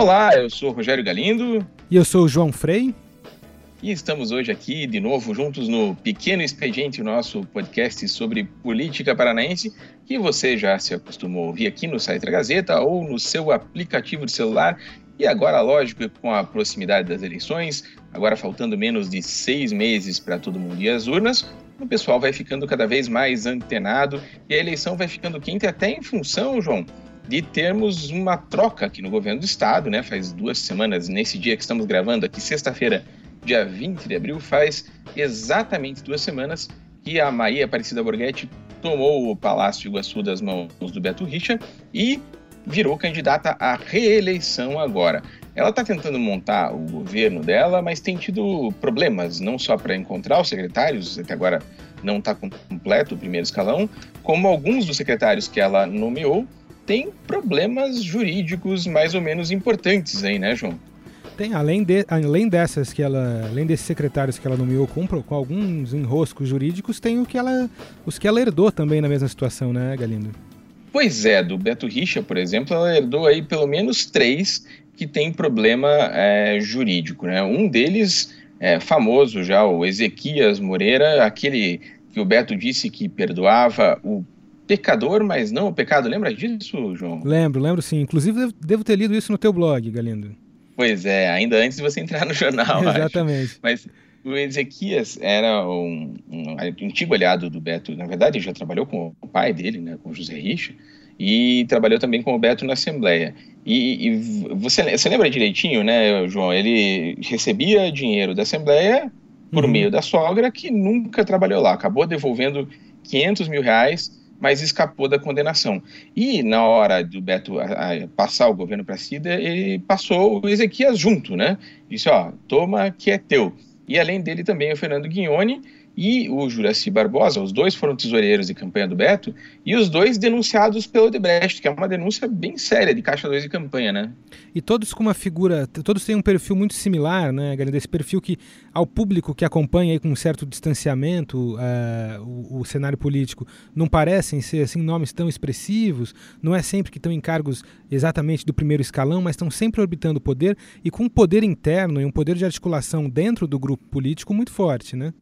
Olá, eu sou o Rogério Galindo. E eu sou o João Frei. E estamos hoje aqui de novo juntos no Pequeno Expediente, o nosso podcast sobre política paranaense, que você já se acostumou a ouvir aqui no site da Gazeta ou no seu aplicativo de celular. E agora, lógico, com a proximidade das eleições, agora faltando menos de seis meses para todo mundo ir às urnas, o pessoal vai ficando cada vez mais antenado e a eleição vai ficando quente até em função, João, de termos uma troca aqui no governo do estado, né? Faz duas semanas, nesse dia que estamos gravando aqui, sexta-feira, dia 20 de abril, faz exatamente duas semanas que a Maria Aparecida Borghetti tomou o Palácio Iguaçu das mãos do Beto Richa e virou candidata à reeleição agora. Ela está tentando montar o governo dela, mas tem tido problemas, não só para encontrar os secretários, até agora não está completo o primeiro escalão, como alguns dos secretários que ela nomeou têm problemas jurídicos mais ou menos importantes aí, né, João? Tem, além, de, além dessas que ela, além desses secretários que ela nomeou com, com alguns enroscos jurídicos, tem o que ela, os que ela herdou também na mesma situação, né, Galindo? Pois é, do Beto Richa, por exemplo, ela herdou aí pelo menos três que tem problema é, jurídico, né? Um deles é famoso já, o Ezequias Moreira, aquele que o Beto disse que perdoava o pecador, mas não o pecado. Lembra disso, João? Lembro, lembro sim. Inclusive, devo ter lido isso no teu blog, Galindo. Pois é, ainda antes de você entrar no jornal. Exatamente. Acho. Mas o Ezequias era um, um, antigo aliado do Beto. Na verdade, ele já trabalhou com o pai dele, né, com José Richa, e trabalhou também com o Beto na Assembleia. E, e você, você, lembra direitinho, né, João? Ele recebia dinheiro da Assembleia por uhum. meio da sogra, que nunca trabalhou lá. Acabou devolvendo 500 mil reais mas escapou da condenação. E na hora do Beto a, a passar o governo para Cida, ele passou o Ezequias junto, né? Disse, ó, toma que é teu. E além dele também o Fernando Guignoni, e o Juraci Barbosa, os dois foram tesoureiros de campanha do Beto, e os dois denunciados pelo Odebrecht, que é uma denúncia bem séria de Caixa 2 de campanha, né? E todos com uma figura, todos têm um perfil muito similar, né, galera? Esse perfil que, ao público que acompanha aí com um certo distanciamento uh, o, o, cenário político, não parecem ser assim nomes tão expressivos, não é sempre que estão em cargos exatamente do primeiro escalão, mas estão sempre orbitando o poder e com um poder interno e um poder de articulação dentro do grupo político muito forte, né?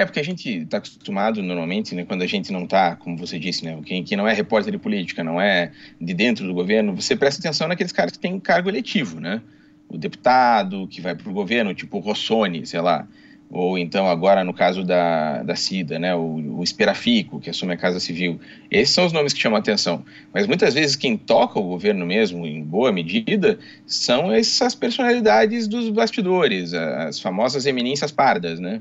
É, porque a gente está acostumado normalmente, né, quando a gente não está, como você disse, né, quem, quem não é repórter de política, não é de dentro do governo, você presta atenção naqueles caras que têm cargo eletivo, né? O deputado que vai para o governo, tipo o Rossoni, sei lá, ou então agora no caso da, da CIDA, né, o, o Esperafico, que assume a Casa Civil. Esses são os nomes que chamam a atenção. Mas muitas vezes quem toca o governo mesmo, em boa medida, são essas personalidades dos bastidores, as famosas eminências pardas, né?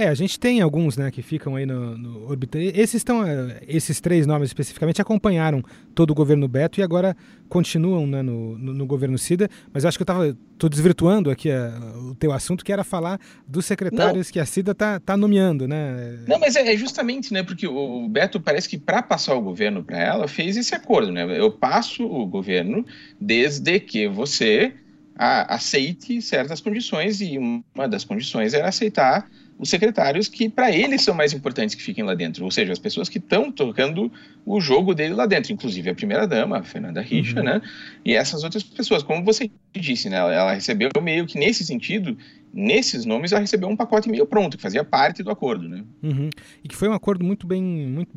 É, a gente tem alguns, né, que ficam aí no, no orbita. Esses estão, eh, esses três nomes especificamente acompanharam todo o governo Beto e agora continuam né, no, no, no governo Cida. Mas acho que eu estava, tô desvirtuando aqui a, eh, o teu assunto, que era falar dos secretários Não. que a Cida tá, tá nomeando, né? Não, mas é, é justamente, né, porque o Beto parece que para passar o governo para ela fez esse acordo, né? Eu passo o governo desde que você a, aceite certas condições e uma das condições era aceitar os secretários que, para eles, são mais importantes que fiquem lá dentro, ou seja, as pessoas que estão tocando o jogo dele lá dentro, inclusive a primeira-dama, a Fernanda Richa, uhum. né? E essas outras pessoas. Como você disse, né? Ela, recebeu meio que nesse sentido, nesses nomes, ela recebeu um pacote meio pronto, que fazia parte do acordo, né? Uhum. E que foi um acordo muito bem, muito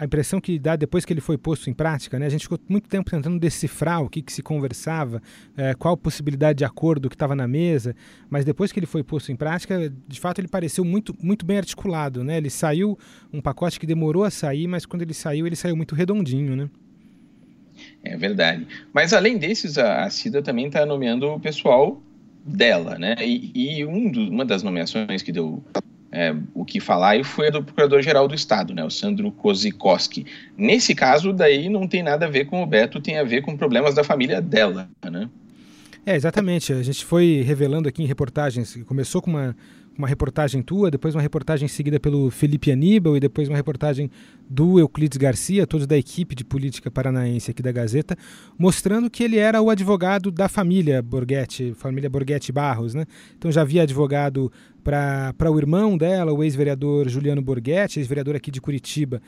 a impressão que dá depois que ele foi posto em prática, né? A gente ficou muito tempo tentando decifrar o que, que se conversava, é, qual possibilidade de acordo que estava na mesa, mas depois que ele foi posto em prática, de fato ele pareceu muito, muito bem articulado, né? Ele saiu um pacote que demorou a sair, mas quando ele saiu, ele saiu muito redondinho, né? É verdade. Mas além desses, a, Cida também está nomeando o pessoal dela, né? E, e um do, uma das nomeações que deu é, o que falar e foi a do Procurador-Geral do Estado, né, o Sandro Kozikowski. Nesse caso, daí não tem nada a ver com o Beto, tem a ver com problemas da família dela, né? É, exatamente. A gente foi revelando aqui em reportagens, começou com uma uma reportagem tua, depois uma reportagem seguida pelo Felipe Aníbal e depois uma reportagem do Euclides Garcia, todos da equipe de política paranaense aqui da Gazeta, mostrando que ele era o advogado da família Borghetti, família Borghetti Barros, né? Então já havia advogado para o irmão dela, o ex-vereador Juliano Borghetti, ex-vereador aqui de Curitiba,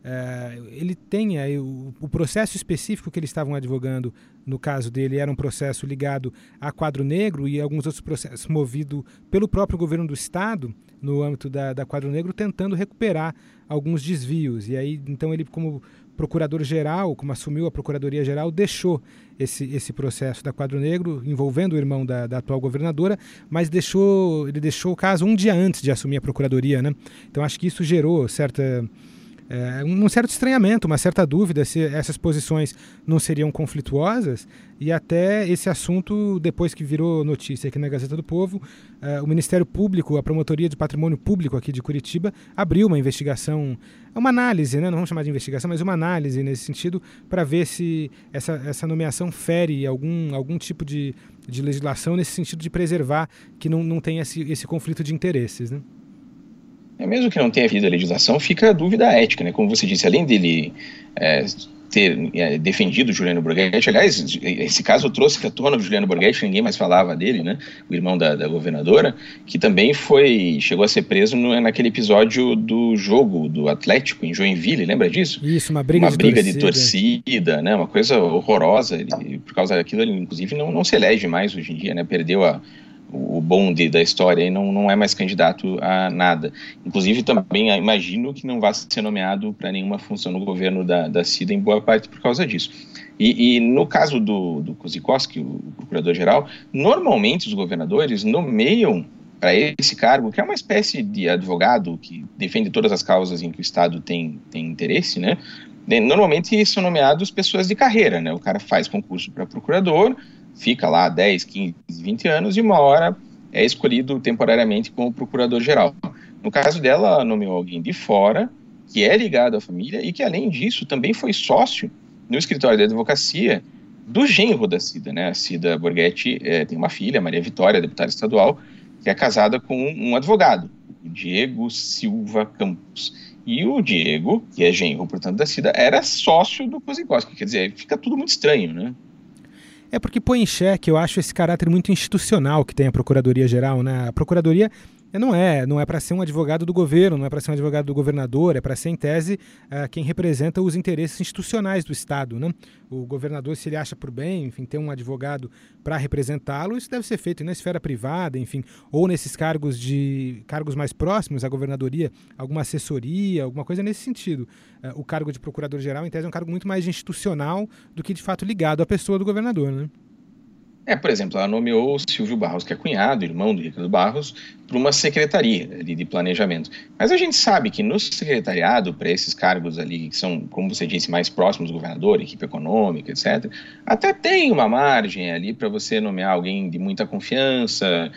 Uh, ele tem aí o, o, processo específico que eles estavam advogando, no caso dele, era um processo ligado a quadro negro e alguns outros processos movido pelo próprio governo do Estado, no âmbito da, da quadro negro, tentando recuperar alguns desvios. E aí, então, ele, como procurador-geral, como assumiu a Procuradoria-Geral, deixou esse, esse processo da Quadro Negro, envolvendo o irmão da, da, atual governadora, mas deixou, ele deixou o caso um dia antes de assumir a Procuradoria. Né? Então acho que isso gerou certa é, um certo estranhamento, uma certa dúvida se essas posições não seriam conflituosas e até esse assunto, depois que virou notícia aqui na Gazeta do Povo, é, o Ministério Público, a Promotoria de Patrimônio Público aqui de Curitiba, abriu uma investigação, uma análise, né? não vamos chamar de investigação, mas uma análise nesse sentido, para ver se essa, essa nomeação fere algum, algum tipo de, de legislação nesse sentido de preservar que não, não tenha esse, esse conflito de interesses. Né? É, mesmo que não tenha havido a legislação, fica a dúvida ética, né? Como você disse, além dele é, ter é, defendido Juliano Borghetti, aliás, esse caso trouxe à tona o Juliano Borghetti, ninguém mais falava dele, né? O irmão da, da governadora, que também foi, chegou a ser preso no, naquele episódio do jogo do Atlético em Joinville, lembra disso? Isso, uma briga, uma de, briga torcida. de torcida, né? Uma coisa horrorosa. Ele, por causa daquilo, ele inclusive não, não se elege mais hoje em dia, né? Perdeu a o bonde da história e não, não é mais candidato a nada. Inclusive, também imagino que não vá ser nomeado para nenhuma função no governo da, da CIDA, em boa parte por causa disso. E, e no caso do, do Kozikowski, o procurador-geral, normalmente os governadores nomeiam para esse cargo, que é uma espécie de advogado que defende todas as causas em que o Estado tem, tem interesse, né? Normalmente são nomeados pessoas de carreira, né? O cara faz concurso para procurador, fica lá 10, 15, 20 anos e uma hora é escolhido temporariamente como procurador-geral. No caso dela, ela nomeou alguém de fora, que é ligado à família e que, além disso, também foi sócio no escritório de advocacia do genro da Cida, né? A Cida Borghetti é, tem uma filha, Maria Vitória, deputada estadual, que é casada com um advogado, o Diego Silva Campos. E o Diego, que é genro, portanto, da Cida, era sócio do Kozikowski. Quer dizer, fica tudo muito estranho, né? É porque põe em xeque, eu acho, esse caráter muito institucional que tem a Procuradoria-Geral. Né? A Procuradoria não é, não é para ser um advogado do governo, não é para ser um advogado do governador, é para ser, em tese, uh, quem representa os interesses institucionais do Estado. Né? O governador, se ele acha por bem, enfim, ter um advogado para representá-lo, isso deve ser feito na esfera privada, enfim, ou nesses cargos de cargos mais próximos à governadoria, alguma assessoria, alguma coisa nesse sentido. Uh, o cargo de procurador-geral, em tese, é um cargo muito mais institucional do que, de fato, ligado à pessoa do governador. Né? É, por exemplo, ela nomeou Silvio Barros, que é cunhado, irmão do Ricardo Barros, para uma secretaria ali de planejamento. Mas a gente sabe que no secretariado, para esses cargos ali, que são, como você disse, mais próximos do governador, equipe econômica, etc., até tem uma margem ali para você nomear alguém de muita confiança.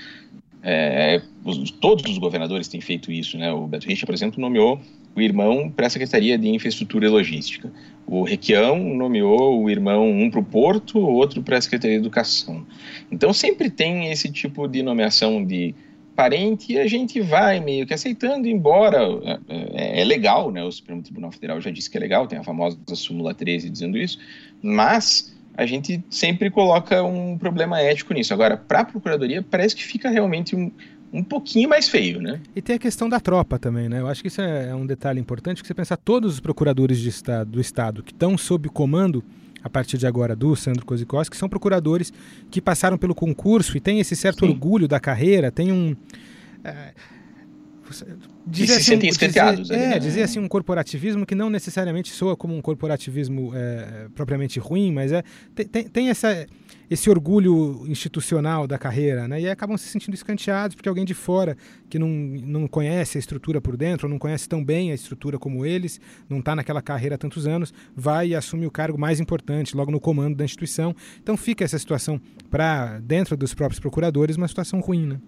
É, os, todos os governadores têm feito isso, né? O Beto Richa, por exemplo, nomeou o irmão para a Secretaria de Infraestrutura e Logística. O Requião nomeou o irmão um para o Porto, outro para a Secretaria de Educação. Então sempre tem esse tipo de nomeação de parente e a gente vai meio que aceitando, embora é, é, legal, né? O Supremo Tribunal Federal já disse que é legal, tem a famosa súmula 13 dizendo isso, mas a gente sempre coloca um problema ético nisso. Agora, para a Procuradoria, parece que fica realmente um, um pouquinho mais feio, né? E tem a questão da tropa também, né? Eu acho que isso é, é um detalhe importante, que você pensar todos os procuradores de estado, do Estado que estão sob comando a partir de agora do Sandro Kozikowski, que são procuradores que passaram pelo concurso e têm esse certo Sim. orgulho da carreira, tem um... É, dizer assim, dizer, ali, é, né? dizer assim um corporativismo que não necessariamente soa como um corporativismo é, propriamente ruim, mas é tem, tem essa, esse orgulho institucional da carreira, né? E acabam se sentindo escanteados porque alguém de fora que não, não conhece a estrutura por dentro, ou não conhece tão bem a estrutura como eles, não está naquela carreira há tantos anos, vai e assume o cargo mais importante, logo no comando da instituição. Então fica essa situação para dentro dos próprios procuradores uma situação ruim, né?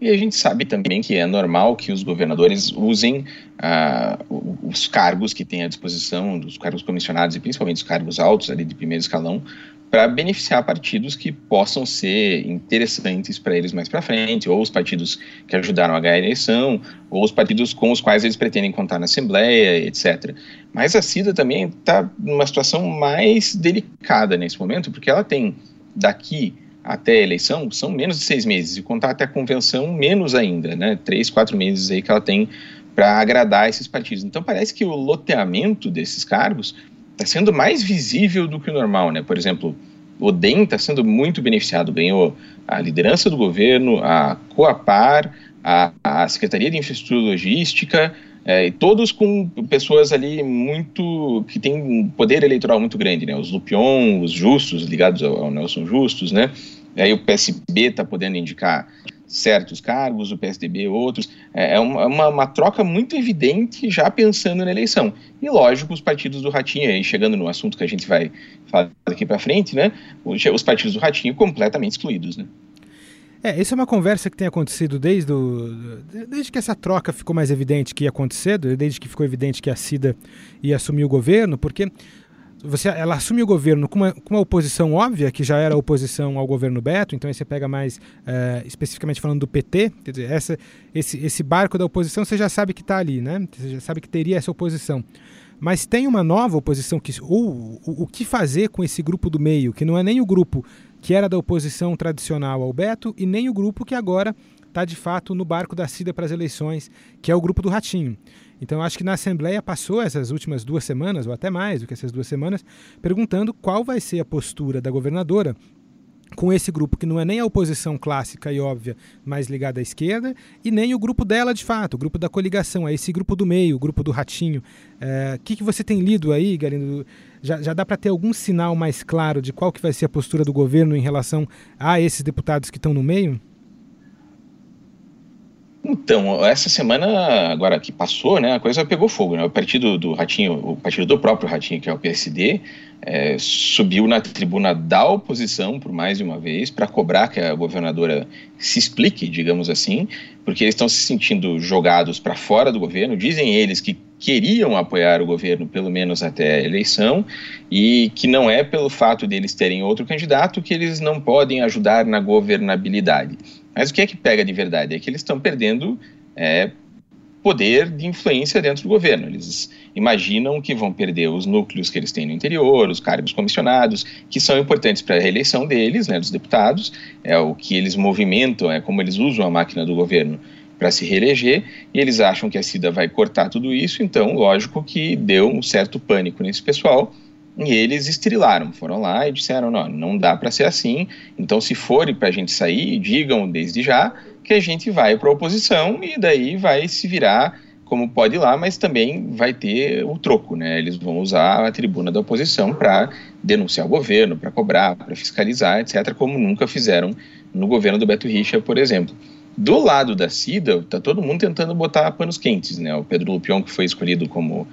E a gente sabe também que é normal que os governadores usem ah, os cargos que têm à disposição, dos cargos comissionados e principalmente os cargos altos ali de primeiro escalão, para beneficiar partidos que possam ser interessantes para eles mais para frente, ou os partidos que ajudaram a ganhar a eleição, ou os partidos com os quais eles pretendem contar na Assembleia, etc. Mas a CIDA também está numa situação mais delicada nesse momento, porque ela tem daqui até a eleição são menos de seis meses, e contar até a convenção, menos ainda, né? Três, quatro meses aí que ela tem para agradar esses partidos. Então parece que o loteamento desses cargos está sendo mais visível do que o normal, né? Por exemplo, o DEM está sendo muito beneficiado, ganhou a liderança do governo, a Coapar, a, a Secretaria de Infraestrutura e Logística, é, e todos com pessoas ali muito que têm um poder eleitoral muito grande, né? Os Lupion, os Justos ligados ao, ao Nelson Justos, né? Aí o PSB está podendo indicar certos cargos, o PSDB outros. É, é uma, uma, uma, troca muito evidente já pensando na eleição. E lógico, os partidos do Ratinho, aí chegando no assunto que a gente vai falar daqui para frente, né? Os partidos do Ratinho completamente excluídos, né? É, isso é uma conversa que tem acontecido desde, o, desde que essa troca ficou mais evidente que ia acontecer, desde que ficou evidente que a Cida ia assumir o governo, porque você, ela assume o governo com uma, com uma oposição óbvia, que já era oposição ao governo Beto, então aí você pega mais uh, especificamente falando do PT, quer dizer, essa, esse, esse barco da oposição você já sabe que está ali, né? Você já sabe que teria essa oposição. Mas tem uma nova oposição que. Ou o, o que fazer com esse grupo do meio, que não é nem o grupo que era da oposição tradicional ao Beto e nem o grupo que agora está de fato no barco da Cida para as eleições, que é o grupo do Ratinho. Então, acho que na Assembleia passou essas últimas duas semanas, ou até mais do que essas duas semanas, perguntando qual vai ser a postura da governadora com esse grupo que não é nem a oposição clássica e óbvia, mais ligada à esquerda, e nem o grupo dela de fato, o grupo da coligação, é esse grupo do meio, o grupo do ratinho. O é, que, que você tem lido aí, Galindo? Já, já dá para ter algum sinal mais claro de qual que vai ser a postura do governo em relação a esses deputados que estão no meio? Então, essa semana agora que passou, né, a coisa pegou fogo, né? O partido do Ratinho, o partido do próprio Ratinho, que é o PSD, é, subiu na tribuna da oposição por mais de uma vez para cobrar que a governadora se explique, digamos assim, porque eles estão se sentindo jogados para fora do governo. Dizem eles que queriam apoiar o governo pelo menos até a eleição e que não é pelo fato deles terem outro candidato que eles não podem ajudar na governabilidade. Mas o que é que pega de verdade? É que eles estão perdendo é, poder de influência dentro do governo. Eles imaginam que vão perder os núcleos que eles têm no interior, os cargos comissionados, que são importantes para a reeleição deles, né, dos deputados, é o que eles movimentam, é como eles usam a máquina do governo para se reeleger, e eles acham que a Cida vai cortar tudo isso, então, lógico que deu um certo pânico nesse pessoal, e eles estrilaram, foram lá e disseram: não, não dá para ser assim. Então, se for para a gente sair, digam desde já que a gente vai para a oposição e daí vai se virar como pode lá, mas também vai ter o troco, né? Eles vão usar a tribuna da oposição para denunciar o governo, para cobrar, para fiscalizar, etc., como nunca fizeram no governo do Beto Richa, por exemplo. Do lado da Cida, está todo mundo tentando botar panos quentes, né? O Pedro Lupion, que foi escolhido como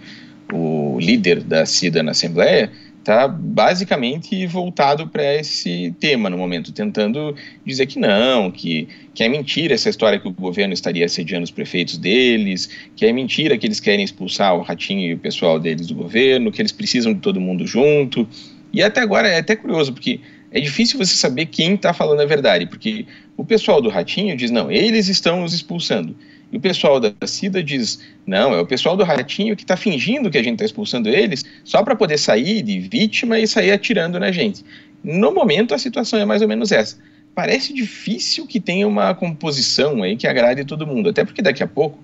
o líder da CIDA na Assembleia, está basicamente voltado para esse tema no momento, tentando dizer que não, que, que é mentira essa história que o governo estaria assediando os prefeitos deles, que é mentira que eles querem expulsar o Ratinho e o pessoal deles do governo, que eles precisam de todo mundo junto. E até agora é até curioso, porque é difícil você saber quem está falando a verdade, porque o pessoal do Ratinho diz, não, eles estão nos expulsando. E o pessoal da CIDA diz: não, é o pessoal do Ratinho que está fingindo que a gente está expulsando eles só para poder sair de vítima e sair atirando na gente. No momento, a situação é mais ou menos essa. Parece difícil que tenha uma composição aí que agrade todo mundo, até porque daqui a pouco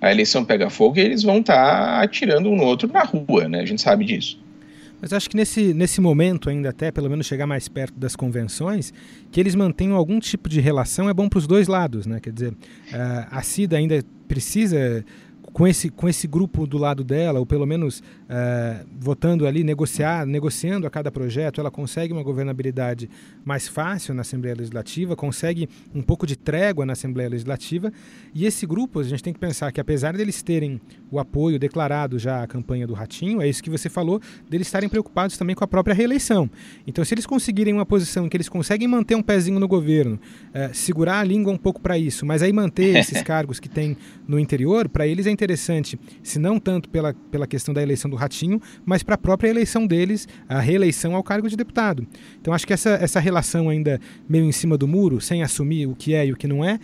a eleição pega fogo e eles vão estar tá atirando um no outro na rua, né? A gente sabe disso. Mas acho que nesse, nesse momento, ainda até pelo menos chegar mais perto das convenções, que eles mantenham algum tipo de relação é bom para os dois lados, né? Quer dizer, a Cida ainda precisa com esse, com esse grupo do lado dela, ou pelo menos uh, votando ali, negociar, negociando a cada projeto, ela consegue uma governabilidade mais fácil na Assembleia Legislativa, consegue um pouco de trégua na Assembleia Legislativa. E esse grupo, a gente tem que pensar que apesar deles terem o apoio declarado já à campanha do Ratinho, é isso que você falou, deles estarem preocupados também com a própria reeleição. Então, se eles conseguirem uma posição em que eles conseguem manter um pezinho no governo, uh, segurar a língua um pouco para isso, mas aí manter esses cargos que tem no interior, para eles é interessante interessante, se não tanto pela, pela questão da eleição do Ratinho, mas para a própria eleição deles, a reeleição ao cargo de deputado. Então acho que essa, essa relação ainda meio em cima do muro, sem assumir o que é e o que não é,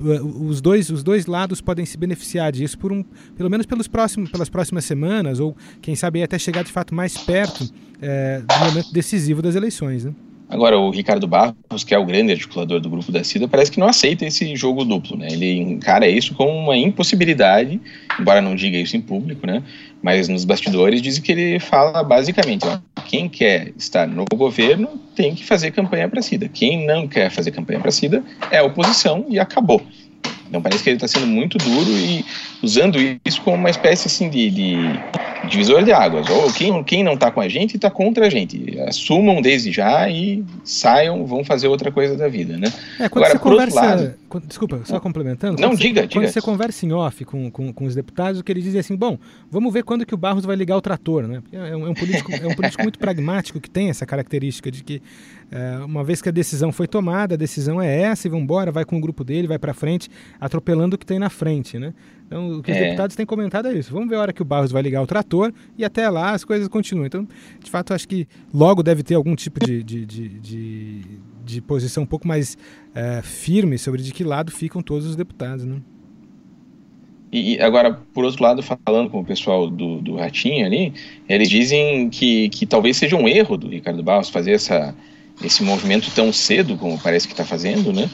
os dois, os dois lados podem se beneficiar disso por um, pelo menos pelos próximos, pelas próximas semanas, ou quem sabe até chegar de fato mais perto é, do momento decisivo das eleições. Né? Agora, o Ricardo Barros, que é o grande articulador do grupo da CIDA, parece que não aceita esse jogo duplo, né? Ele encara isso como uma impossibilidade, embora não diga isso em público, né? Mas nos bastidores dizem que ele fala basicamente, ó, quem quer estar no governo tem que fazer campanha para CIDA. Quem não quer fazer campanha para CIDA é oposição e acabou. Então parece que ele está sendo muito duro e usando isso como uma espécie assim de, de divisor de águas. Ou quem, quem não está com a gente está contra a gente. Assumam desde já e saiam, vão fazer outra coisa da vida, né? É, quando Agora, você conversa, lado, quando, desculpa, só complementando. Não, você, diga, quando diga. Quando você conversa em off com, com, com, os deputados, o que eles dizem assim, bom, vamos ver quando que o Barros vai ligar o trator, né? É um, é um político, é um político muito pragmático que tem essa característica de que é, uma vez que a decisão foi tomada, a decisão é essa e vamos embora, vai com o grupo dele, vai para frente, atropelando o que tem na frente, né? Então, o que os é. deputados têm comentado é isso. Vamos ver a hora que o Barros vai ligar o trator e até lá as coisas continuam. Então, de fato, acho que logo deve ter algum tipo de, de, de, de, de posição um pouco mais é, firme sobre de que lado ficam todos os deputados, né? E agora, por outro lado, falando com o pessoal do, do Ratinho ali, eles dizem que, que talvez seja um erro do Ricardo Barros fazer essa, esse movimento tão cedo como parece que está fazendo, né?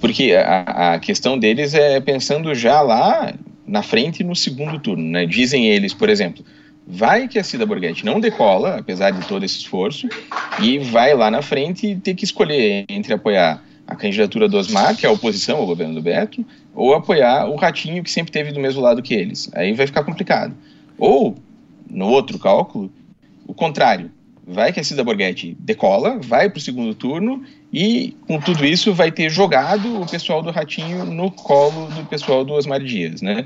Porque a, a, questão deles é pensando já lá na frente no segundo turno, né? Dizem eles, por exemplo, vai que a Cida Borghetti não decola, apesar de todo esse esforço, e vai lá na frente ter que escolher entre apoiar a candidatura do Osmar, que é a oposição ao governo do Beto, ou apoiar o Ratinho, que sempre teve do mesmo lado que eles. Aí vai ficar complicado. Ou, no outro cálculo, o contrário vai que a Cida Borghetti decola, vai para o segundo turno e, com tudo isso, vai ter jogado o pessoal do Ratinho no colo do pessoal do Osmar Dias, né?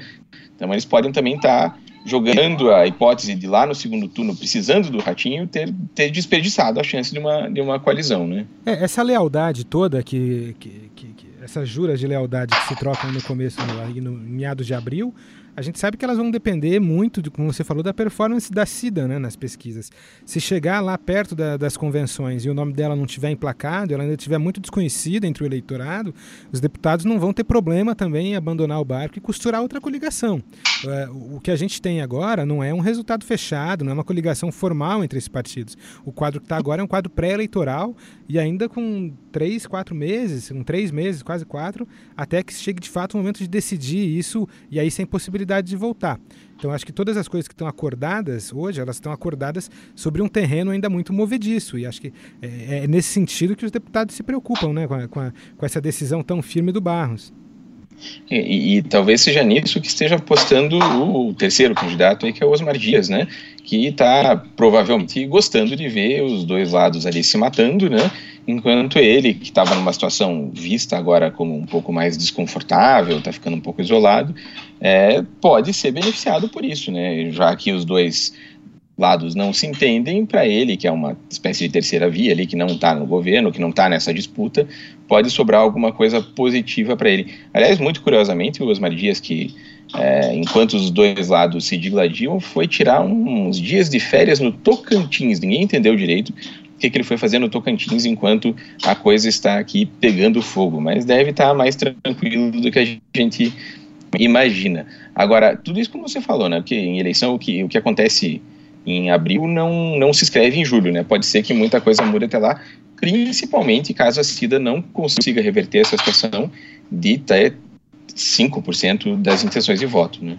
Então, eles podem também estar tá jogando a hipótese de lá no segundo turno, precisando do Ratinho, ter, ter desperdiçado a chance de uma, de uma coalizão, né? É, essa lealdade toda, que, que, que, que, essas juras de lealdade que se trocam no começo, no, no meados de abril, a gente sabe que elas vão depender muito, de, como você falou, da performance da CIDA né, nas pesquisas. Se chegar lá perto da, das convenções e o nome dela não tiver emplacado, ela ainda estiver muito desconhecida entre o eleitorado, os deputados não vão ter problema também em abandonar o barco e costurar outra coligação. É, o que a gente tem agora não é um resultado fechado, não é uma coligação formal entre esses partidos. O quadro que está agora é um quadro pré-eleitoral e ainda com três, quatro meses, com três meses, quase quatro, até que chegue de fato o momento de decidir isso e aí sem possibilidade de voltar. Então, acho que todas as coisas que estão acordadas hoje, elas estão acordadas sobre um terreno ainda muito movediço. E acho que é, é nesse sentido que os deputados se preocupam né, com, a, com, a, com essa decisão tão firme do Barros. E, e, e, talvez seja nisso que esteja apostando o, terceiro candidato aí, que é o Osmar Dias, né? Que está provavelmente gostando de ver os dois lados ali se matando, né? Enquanto ele, que estava numa situação vista agora como um pouco mais desconfortável, está ficando um pouco isolado, é, pode ser beneficiado por isso, né? Já que os dois lados não se entendem, para ele, que é uma espécie de terceira via ali, que não está no governo, que não está nessa disputa, pode sobrar alguma coisa positiva para ele. Aliás, muito curiosamente, o Osmar Dias, que é, enquanto os dois lados se digladiam, foi tirar uns dias de férias no Tocantins. Ninguém entendeu direito o que, que ele foi fazer no Tocantins enquanto a coisa está aqui pegando fogo, mas deve estar mais tranquilo do que a gente imagina. Agora, tudo isso como você falou, né? Porque em eleição o que, o que acontece em abril não, não se escreve em julho, né? Pode ser que muita coisa mude até lá, principalmente caso a CIDA não consiga reverter essa situação de até 5% das intenções de voto, né?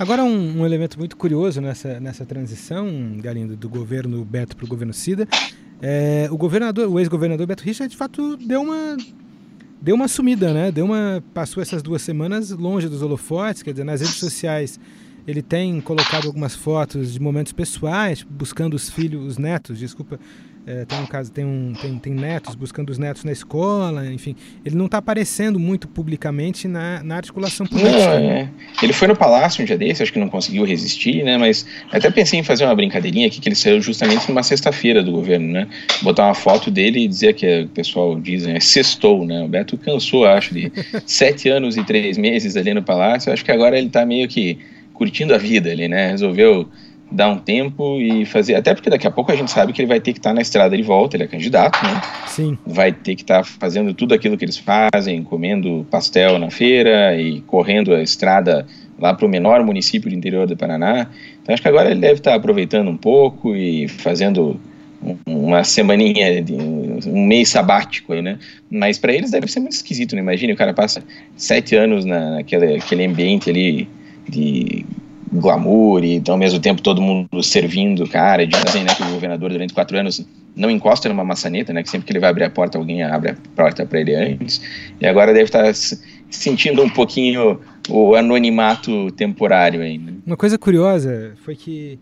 Agora, um, um, elemento muito curioso nessa, nessa transição, Galindo, do governo Beto para o governo Cida, é, o governador, o ex-governador Beto Richa, de fato, deu uma deu uma sumida, né? Deu uma passou essas duas semanas longe dos holofotes, quer dizer, nas redes sociais ele tem colocado algumas fotos de momentos pessoais, buscando os filhos, os netos, desculpa, é, tem um caso, tem, um, tem, tem netos buscando os netos na escola, enfim. Ele não está aparecendo muito publicamente na, na articulação política. Não, é. Ele foi no palácio um dia desse, acho que não conseguiu resistir, né? Mas até pensei em fazer uma brincadeirinha aqui, que ele saiu justamente numa sexta-feira do governo, né? Botar uma foto dele e dizer que o pessoal diz, é sextou, né? O Beto cansou, acho, de sete anos e três meses ali no palácio. Acho que agora ele está meio que curtindo a vida ali, né? Resolveu dar um tempo e fazer. Até porque daqui a pouco a gente sabe que ele vai ter que estar tá na estrada de volta, ele é candidato, né? Sim. Vai ter que estar tá fazendo tudo aquilo que eles fazem, comendo pastel na feira e correndo a estrada lá para o menor município do interior do Paraná. Então acho que agora ele deve estar tá aproveitando um pouco e fazendo uma semaninha, um mês sabático aí, né? Mas para eles deve ser muito esquisito, não imagine, o cara passa sete anos na, naquele aquele ambiente ali de glamour e então, ao mesmo tempo todo mundo servindo o cara, dizem né, que o governador durante quatro anos não encosta numa maçaneta, né, que sempre que ele vai abrir a porta alguém abre a porta para ele antes, e agora deve estar sentindo um pouquinho o anonimato temporário ainda. Né? Uma coisa curiosa foi que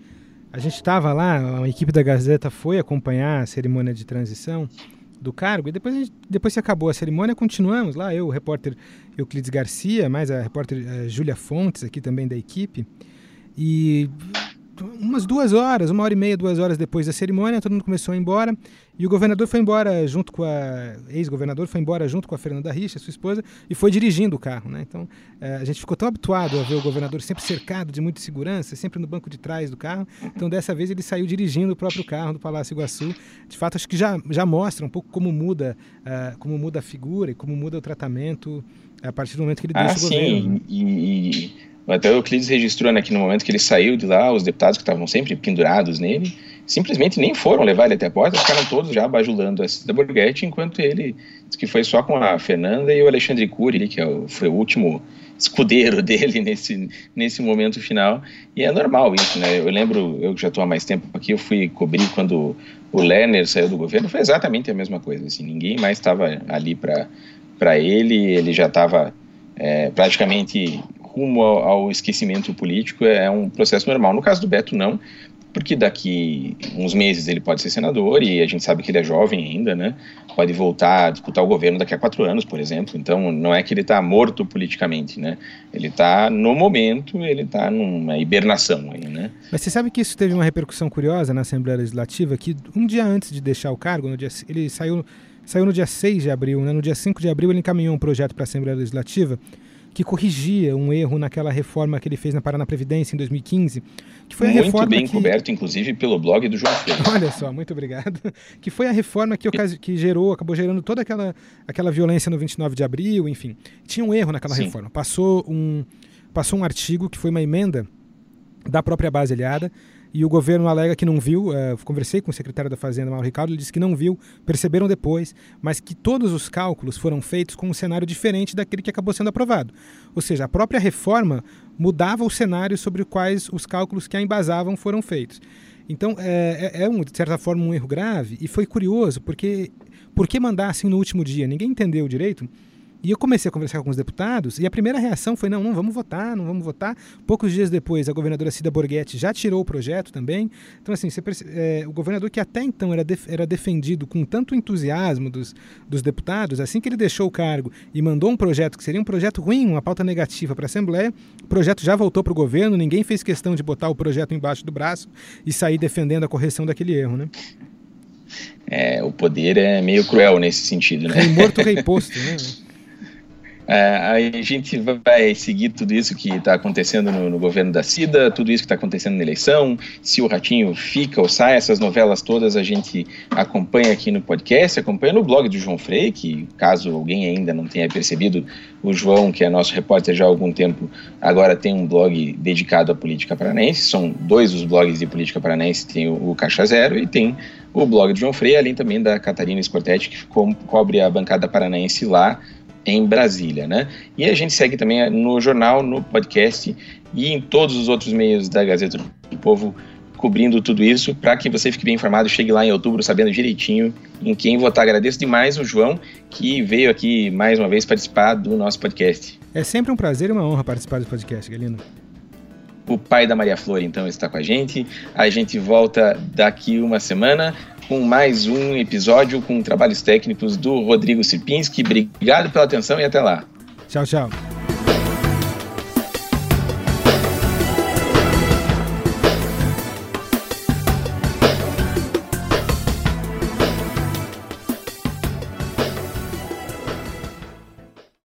a gente estava lá, a equipe da Gazeta foi acompanhar a cerimônia de transição do cargo, e depois, gente, depois que acabou a cerimônia, continuamos lá, eu, o repórter Euclides Garcia, mais a repórter uh, Júlia Fontes, aqui também da equipe, e umas duas horas, uma hora e meia, duas horas depois da cerimônia, todo mundo começou a ir embora e o governador foi embora junto com a ex-governador foi embora junto com a Fernanda Richa, sua esposa, e foi dirigindo o carro, né? Então é, a gente ficou tão habituado a ver o governador sempre cercado de muita segurança, sempre no banco de trás do carro. Então dessa vez ele saiu dirigindo o próprio carro do Palácio Iguaçu. De fato acho que já já mostra um pouco como muda uh, como muda a figura e como muda o tratamento a partir do momento que ele ah, deixa sim. o governo. E, até o Euclides registrou né, que no momento que ele saiu de lá, os deputados que estavam sempre pendurados nele, simplesmente nem foram levar ele até a porta, ficaram todos já bajulando a Cida Borghetti, enquanto ele que foi só com a Fernanda e o Alexandre Cury, que é foi o último escudeiro dele nesse, nesse momento final. E é normal isso, né? Eu lembro, eu que já estou há mais tempo aqui, eu fui cobrir quando o Lerner saiu do governo, foi exatamente a mesma coisa. Assim, ninguém mais estava ali para ele, ele já estava é, praticamente rumo ao, ao, esquecimento político é um processo normal. No caso do Beto, não, porque daqui uns meses ele pode ser senador e a gente sabe que ele é jovem ainda, né? Pode voltar a disputar o governo daqui a quatro anos, por exemplo. Então, não é que ele está morto politicamente, né? Ele está, no momento, ele está numa hibernação aí, né? Mas você sabe que isso teve uma repercussão curiosa na Assembleia Legislativa, que um dia antes de deixar o cargo, dia, ele saiu, saiu no dia 6 de abril, né? No dia 5 de abril ele encaminhou um projeto para a Assembleia Legislativa que corrigia um erro naquela reforma que ele fez na Paraná Previdência em 2015, que foi muito a reforma bem que... coberto, inclusive pelo blog do João Freire. Olha só, muito obrigado. Que foi a reforma que, que gerou, acabou gerando toda aquela, aquela violência no 29 de abril, enfim. Tinha um erro naquela Sim. reforma. Passou um, passou um artigo que foi uma emenda da própria base aliada e o governo alega que não viu. Uh, conversei com o secretário da Fazenda, Mauro Ricardo, ele disse que não viu, perceberam depois, mas que todos os cálculos foram feitos com um cenário diferente daquele que acabou sendo aprovado. Ou seja, a própria reforma mudava o cenário sobre os quais os cálculos que a embasavam foram feitos. Então, é, é, é um, de certa forma um erro grave e foi curioso, porque por que assim no último dia? Ninguém entendeu direito. E eu comecei a conversar com os deputados e a primeira reação foi: não, não vamos votar, não vamos votar. Poucos dias depois, a governadora Cida Borghetti já tirou o projeto também. Então, assim, é, o governador que até então era, def, era defendido com tanto entusiasmo dos, dos deputados, assim que ele deixou o cargo e mandou um projeto que seria um projeto ruim, uma pauta negativa para a Assembleia, o projeto já voltou para o governo, ninguém fez questão de botar o projeto embaixo do braço e sair defendendo a correção daquele erro, né? É, o poder é meio cruel nesse sentido, né? Rei morto, rei posto, né? É, a gente vai seguir tudo isso que está acontecendo no, no, governo da Cida, tudo isso que está acontecendo na eleição, se o Ratinho fica ou sai, essas novelas todas a gente acompanha aqui no podcast, acompanha no blog do João Frei, que caso alguém ainda não tenha percebido, o João, que é nosso repórter já há algum tempo, agora tem um blog dedicado à política paranaense, são dois os blogs de política paranaense, tem o, o Caixa Zero e tem o blog do João Frei, além também da Catarina Scortetti, que co cobre a bancada paranaense lá, em Brasília, né? E a gente segue também no jornal, no podcast e em todos os outros meios da Gazeta do Povo cobrindo tudo isso para que você fique bem informado, chegue lá em outubro sabendo direitinho em quem votar. Agradeço demais o João que veio aqui mais uma vez participar do nosso podcast. É sempre um prazer e uma honra participar do podcast, Galino. O pai da Maria Flor, então, está com a gente. A gente volta daqui uma semana com mais um episódio com trabalhos técnicos do Rodrigo Sipinski. Obrigado pela atenção e até lá. Tchau, tchau.